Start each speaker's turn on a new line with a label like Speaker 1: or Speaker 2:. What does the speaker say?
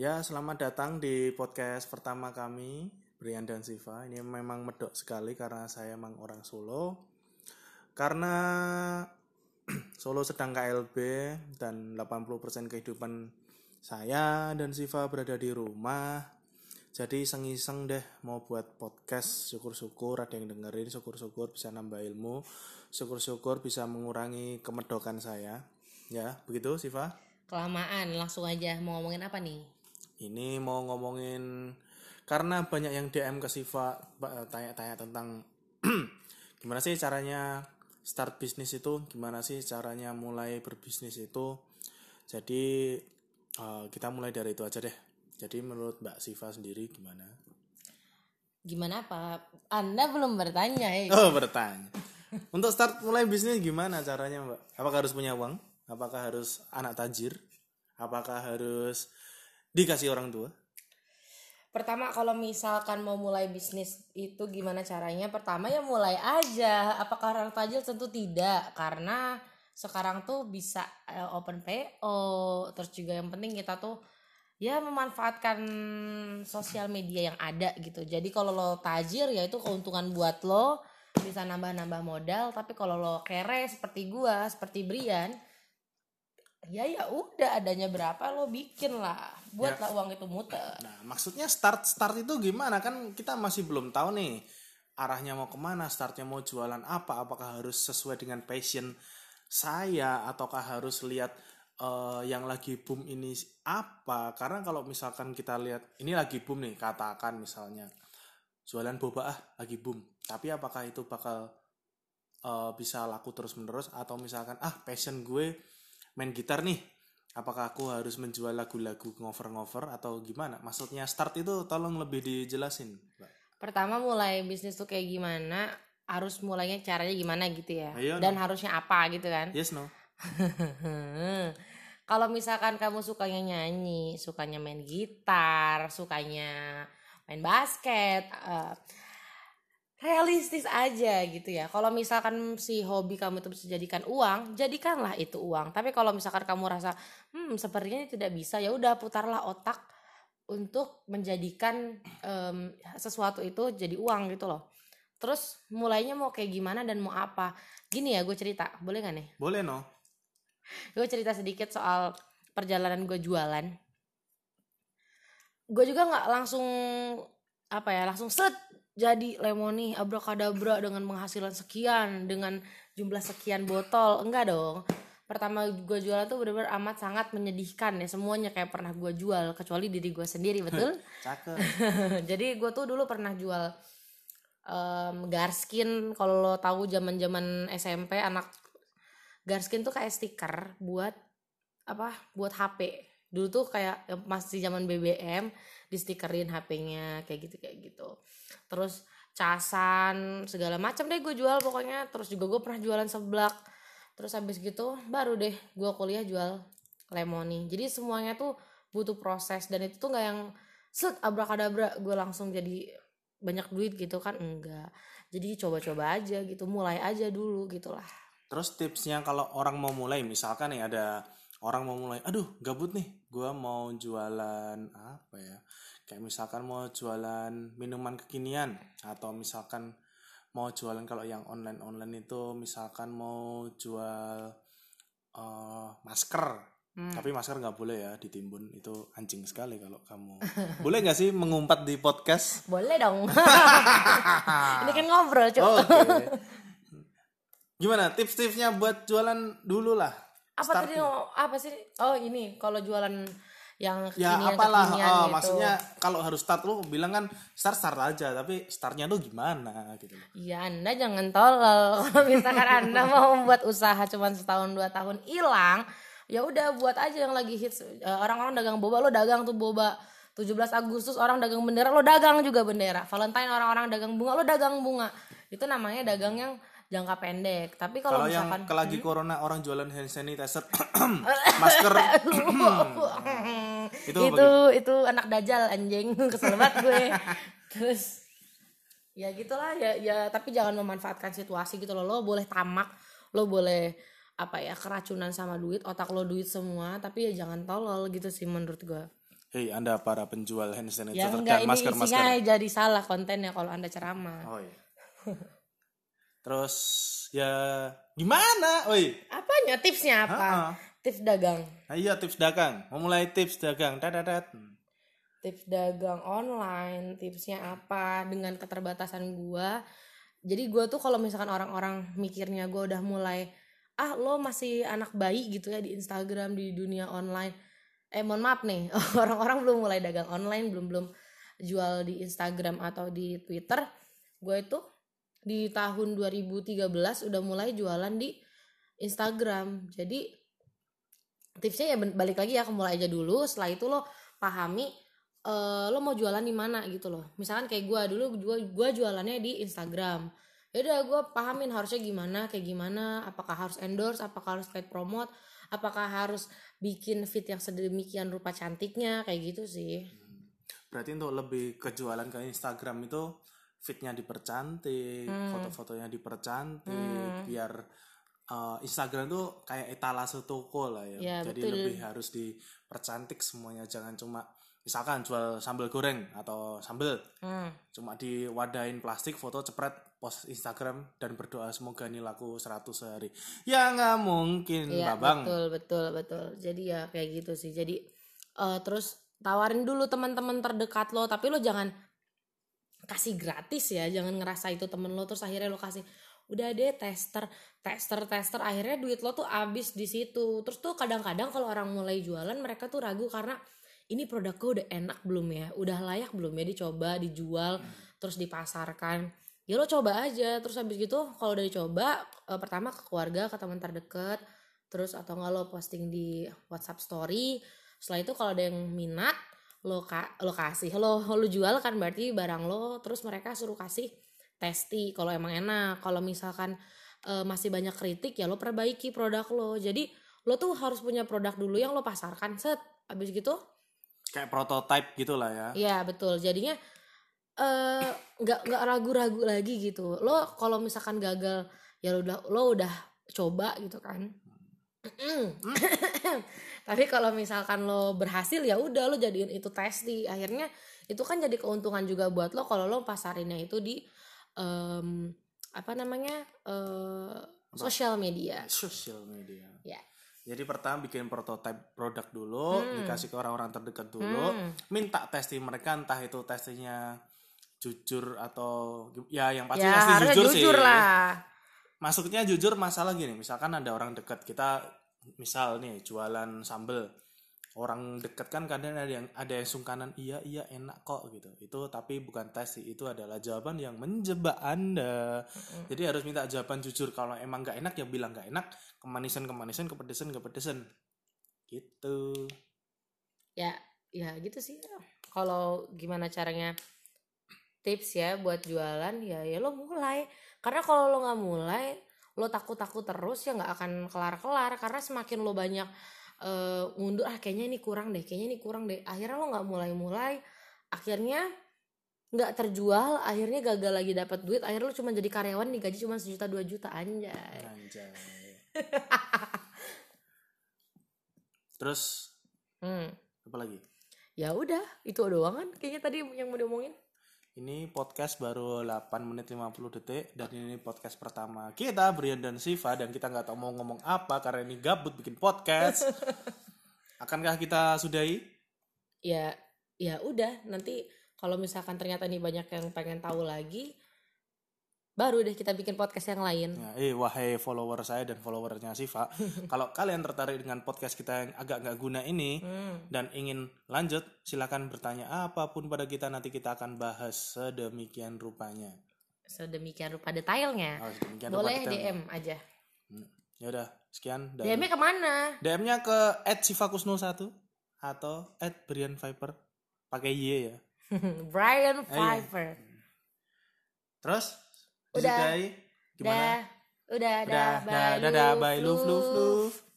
Speaker 1: Ya, selamat datang di podcast pertama kami, Brian dan Siva. Ini memang medok sekali karena saya emang orang Solo. Karena Solo sedang KLB dan 80% kehidupan saya dan Siva berada di rumah. Jadi iseng-iseng deh mau buat podcast, syukur-syukur ada yang dengerin, syukur-syukur bisa nambah ilmu, syukur-syukur bisa mengurangi kemedokan saya. Ya, begitu Siva?
Speaker 2: Kelamaan, langsung aja mau ngomongin apa nih?
Speaker 1: Ini mau ngomongin karena banyak yang DM ke Siva tanya-tanya tentang gimana sih caranya start bisnis itu, gimana sih caranya mulai berbisnis itu. Jadi eh, kita mulai dari itu aja deh. Jadi menurut Mbak Siva sendiri gimana?
Speaker 2: Gimana apa? Anda belum bertanya eh.
Speaker 1: Oh bertanya. Untuk start mulai bisnis gimana caranya Mbak? Apakah harus punya uang? Apakah harus anak tajir? Apakah harus dikasih orang tua?
Speaker 2: Pertama kalau misalkan mau mulai bisnis itu gimana caranya? Pertama ya mulai aja. Apakah orang tajir tentu tidak karena sekarang tuh bisa eh, open PO terus juga yang penting kita tuh ya memanfaatkan sosial media yang ada gitu. Jadi kalau lo tajir ya itu keuntungan buat lo bisa nambah-nambah modal tapi kalau lo kere seperti gua seperti Brian ya ya udah adanya berapa lo bikin lah buatlah uang itu muter
Speaker 1: Nah, maksudnya start start itu gimana? Kan kita masih belum tahu nih arahnya mau ke mana, startnya mau jualan apa? Apakah harus sesuai dengan passion saya ataukah harus lihat eh, yang lagi boom ini apa? Karena kalau misalkan kita lihat ini lagi boom nih, katakan misalnya jualan boba ah lagi boom, tapi apakah itu bakal eh, bisa laku terus menerus atau misalkan ah passion gue main gitar nih. Apakah aku harus menjual lagu-lagu ngover-ngover atau gimana? Maksudnya start itu tolong lebih dijelasin Mbak.
Speaker 2: pertama mulai bisnis tuh kayak gimana harus mulainya caranya gimana gitu ya.
Speaker 1: Ayo,
Speaker 2: dan harusnya apa gitu kan?
Speaker 1: Yes no
Speaker 2: kalau misalkan kamu sukanya nyanyi sukanya main gitar sukanya main basket eh, realistis aja gitu ya. Kalau misalkan si hobi kamu itu bisa jadikan uang jadikanlah itu uang. Tapi kalau misalkan kamu rasa hmm sepertinya tidak bisa ya udah putarlah otak untuk menjadikan em, sesuatu itu jadi uang gitu loh. Terus mulainya mau kayak gimana dan mau apa? Gini ya gue cerita. Boleh gak nih?
Speaker 1: Boleh no.
Speaker 2: Gue cerita sedikit soal perjalanan gue jualan. Gue juga nggak langsung apa ya langsung set jadi lemoni abrakadabra dengan penghasilan sekian dengan jumlah sekian botol. Enggak dong. Pertama gue jualan tuh bener-bener amat sangat menyedihkan ya semuanya kayak pernah gue jual kecuali diri gue sendiri betul?
Speaker 1: cakep.
Speaker 2: Jadi gue tuh dulu pernah jual em, Garskin kalau lo tahu zaman zaman SMP anak Garskin tuh kayak stiker buat apa buat HP dulu tuh kayak masih zaman BBM di stikerin HP-nya kayak gitu kayak gitu. Terus casan segala macam deh gue jual pokoknya. Terus juga gue pernah jualan seblak. Terus habis gitu baru deh gue kuliah jual lemoni. Jadi semuanya tuh butuh proses dan itu tuh nggak yang set abrakadabra gue langsung jadi banyak duit gitu kan enggak. Jadi coba-coba aja gitu mulai aja dulu gitulah.
Speaker 1: Terus tipsnya kalau orang mau mulai misalkan nih ada orang mau mulai aduh gabut nih gua mau jualan apa ya kayak misalkan mau jualan minuman kekinian atau misalkan mau jualan kalau yang online online itu misalkan mau jual eh, masker
Speaker 2: Hmm.
Speaker 1: tapi masker nggak boleh ya ditimbun itu anjing sekali kalau kamu boleh nggak sih mengumpat di podcast
Speaker 2: boleh dong ini kan ngobrol cuy
Speaker 1: Oh, Oke. Gimana tips-tipsnya buat jualan dulu lah?
Speaker 2: Apa tadi apa sih? Oh ini. Kalau jualan yang
Speaker 1: Ya
Speaker 2: kekinian
Speaker 1: apalah,
Speaker 2: kekinian
Speaker 1: oh,
Speaker 2: gitu.
Speaker 1: maksudnya kalau harus start lu bilang kan start start aja, tapi startnya tuh gimana gitu.
Speaker 2: Ya anda jangan tolol. Kalau misalkan anda mau membuat usaha cuma setahun dua tahun hilang ya udah buat aja yang lagi hits. Eh, orang-orang dagang boba lo dagang tuh boba 17 Agustus orang dagang bendera lo dagang juga bendera. Valentine orang-orang dagang bunga lo dagang bunga. Itu namanya dagang yang jangka pendek. Tapi kalau
Speaker 1: yang
Speaker 2: misalkan
Speaker 1: ke lagi corona orang jualan hand sanitizer, masker, itu
Speaker 2: itu itu anak dajal anjing. Kesel banget gue. Terus ya gitulah ya ya tapi jangan memanfaatkan situasi gitu loh. Lo boleh tamak lo boleh apa ya keracunan sama duit otak lo duit semua tapi ya jangan tolol gitu sih menurut gue
Speaker 1: Hei, Anda para penjual hand sanitizer
Speaker 2: Ya
Speaker 1: dan
Speaker 2: enggak ini
Speaker 1: masker-masker.
Speaker 2: isinya jadi salah kontennya kalau anda ceramah.
Speaker 1: Oh iya. Terus ya gimana? Oi.
Speaker 2: Apanya tipsnya apa?
Speaker 1: Ha-ha.
Speaker 2: Tips dagang.
Speaker 1: Nah, iya tips dagang. Mau mulai tips dagang. Dadadat.
Speaker 2: Tips dagang online. Tipsnya apa? Dengan keterbatasan gua. Jadi gua tuh kalau misalkan orang-orang mikirnya gua udah mulai ah lo masih anak bayi gitu ya di Instagram di dunia online. Eh mohon maaf nih orang-orang belum mulai dagang online belum belum jual di Instagram atau di Twitter. Gue itu di tahun 2013 udah mulai jualan di Instagram. Jadi tipsnya ya balik lagi ya mulai aja dulu. Setelah itu lo pahami eh, lo mau jualan di mana gitu loh. Misalkan kayak gue dulu gua gua jualannya di Instagram. Ya udah gue pahamin harusnya gimana, kayak gimana, apakah harus endorse, apakah harus paid promote, apakah harus bikin fit yang sedemikian rupa cantiknya kayak gitu sih.
Speaker 1: Berarti untuk lebih kejualan ke Instagram itu fitnya dipercantik,
Speaker 2: Hmm.
Speaker 1: foto-fotonya dipercantik, biar uh, Instagram tuh kayak etalase toko lah ya.
Speaker 2: Ya,
Speaker 1: Jadi
Speaker 2: betul.
Speaker 1: lebih harus dipercantik semuanya, jangan cuma misalkan jual sambal goreng atau sambal
Speaker 2: Hmm.
Speaker 1: cuma diwadahin plastik foto cepret post Instagram dan berdoa semoga ini laku 100 sehari ya nggak mungkin
Speaker 2: Iya
Speaker 1: babang
Speaker 2: betul betul betul. Jadi ya kayak gitu sih. Jadi eh, terus tawarin dulu teman-teman terdekat lo, tapi lo jangan kasih gratis ya, jangan ngerasa itu temen lo terus akhirnya lo kasih udah deh tester tester tester. Akhirnya duit lo tuh abis di situ. Terus tuh kadang-kadang kalau orang mulai jualan mereka tuh ragu karena ini produknya udah enak belum ya? Udah layak belum ya dicoba dijual terus dipasarkan? Ya lo coba aja. Terus habis gitu kalau udah dicoba eh, pertama ke keluarga ke teman terdekat terus atau nggak lo posting di WhatsApp story setelah itu kalau ada yang minat lo ka lo kasih lo lo jual kan berarti barang lo terus mereka suruh kasih testi kalau emang enak kalau misalkan eh, masih banyak kritik ya lo perbaiki produk lo jadi lo tuh harus punya produk dulu yang lo pasarkan set habis gitu
Speaker 1: kayak prototype gitulah ya
Speaker 2: Iya betul. Jadinya eh nggak nggak ragu-ragu lagi gitu. Lo kalau misalkan gagal ya lo udah lo udah coba gitu kan. Tapi kalau misalkan lo berhasil ya udah lo jadiin itu testi. Akhirnya itu kan jadi keuntungan juga buat lo kalau lo pasarinnya itu di em, apa namanya eh sosial media.
Speaker 1: sosial media
Speaker 2: Ya.
Speaker 1: jadi pertama bikin prototype produk dulu dikasih ke orang-orang terdekat dulu
Speaker 2: Hmm.
Speaker 1: minta testing mereka entah itu testingnya jujur atau ya yang pasti
Speaker 2: Ya
Speaker 1: pasti jujur,
Speaker 2: jujur,
Speaker 1: sih
Speaker 2: lah.
Speaker 1: Masuknya jujur masalah gini misalkan ada orang dekat kita misal nih jualan sambel orang dekat kan kadang ada yang ada yang sungkanan iya iya enak kok gitu. Itu tapi bukan tes sih itu adalah jawaban yang menjebak anda. Jadi harus minta jawaban jujur kalau emang nggak enak ya bilang nggak enak kemanisan kemanisan kepedesan kepedesan. Gitu.
Speaker 2: Ya ya gitu sih. Kalau gimana caranya tips ya buat jualan ya ya lo mulai. Karena kalau lo nggak mulai lo takut takut terus ya nggak akan kelar kelar karena semakin lo banyak eh, mundur ah kayaknya ini kurang deh kayaknya ini kurang deh. Akhirnya lo nggak mulai mulai akhirnya nggak terjual akhirnya gagal lagi dapat duit akhirnya lo cuma jadi karyawan digaji cuma sejuta dua juta. Anjay.
Speaker 1: Anjay. Terus?
Speaker 2: Hmm.
Speaker 1: apa lagi?
Speaker 2: Ya udah itu doang kan kayaknya tadi yang mau diomongin
Speaker 1: Ini podcast baru 8 menit 50 detik dan ini podcast pertama kita Brian dan Siva dan kita nggak tahu mau ngomong apa karena ini gabut bikin podcast. Akankah kita sudahi?
Speaker 2: ya ya udah nanti kalau misalkan ternyata ini banyak yang pengen tahu lagi baru deh kita bikin podcast yang lain
Speaker 1: Ya, eh wahai follower saya dan followernya Siva, kalau kalian tertarik dengan podcast kita yang agak nggak guna ini
Speaker 2: Hmm.
Speaker 1: dan ingin lanjut, silakan bertanya apa pun pada kita nanti kita akan bahas sedemikian rupanya.
Speaker 2: sedemikian rupa detailnya
Speaker 1: Oh, sedemikian rupa
Speaker 2: boleh
Speaker 1: detailnya.
Speaker 2: DM aja
Speaker 1: Ya udah, sekian
Speaker 2: DM-nya ke mana
Speaker 1: DM-nya ke @sivakus01 atau @brianviper pakai Y ya.
Speaker 2: Brian
Speaker 1: iya.
Speaker 2: Pfeiffer
Speaker 1: Terus
Speaker 2: Udah.
Speaker 1: Gimana?
Speaker 2: udah udah
Speaker 1: Udah,
Speaker 2: bye
Speaker 1: love,
Speaker 2: love.
Speaker 1: love.